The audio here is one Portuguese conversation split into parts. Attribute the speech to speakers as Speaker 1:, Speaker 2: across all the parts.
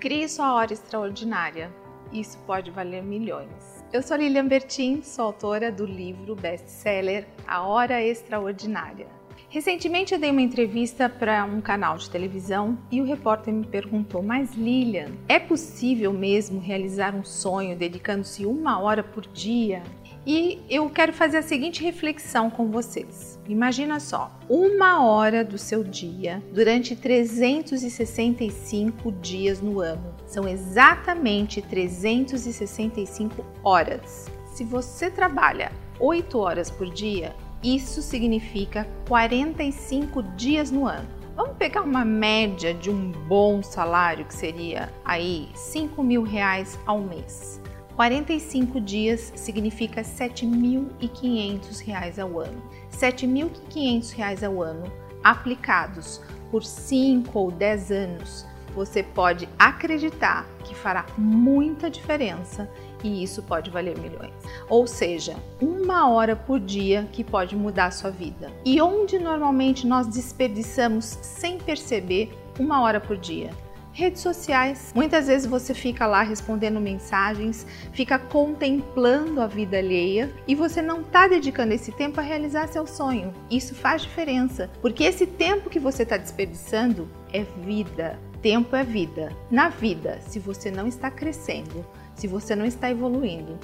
Speaker 1: Crie sua hora extraordinária. Isso pode valer milhões. Eu sou Lilian Bertin, sou autora do livro best-seller A Hora Extraordinária. Recentemente eu dei uma entrevista para um canal de televisão e o repórter me perguntou: Mas Lilian, é possível mesmo realizar um sonho dedicando-se uma hora por dia? E eu quero fazer a seguinte reflexão com vocês. Imagina só, uma hora do seu dia durante 365 dias no ano. São exatamente 365 horas. Se você trabalha 8 horas por dia, isso significa 45 dias no ano. Vamos pegar uma média de um bom salário que seria aí 5 mil reais ao mês. 45 dias significa R$ 7.500 ao ano. R$ 7.500 ao ano aplicados por 5 ou 10 anos, você pode acreditar que fará muita diferença e isso pode valer milhões. Ou seja, uma hora por dia que pode mudar a sua vida. E onde normalmente nós desperdiçamos sem perceber uma hora por dia? Redes sociais. Muitas vezes você fica lá respondendo mensagens, fica contemplando a vida alheia e você não está dedicando esse tempo a realizar seu sonho. Isso faz diferença, porque esse tempo que você está desperdiçando é vida. Tempo é vida. Na vida, se você não está crescendo, se você não está evoluindo,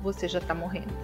Speaker 1: você já está morrendo.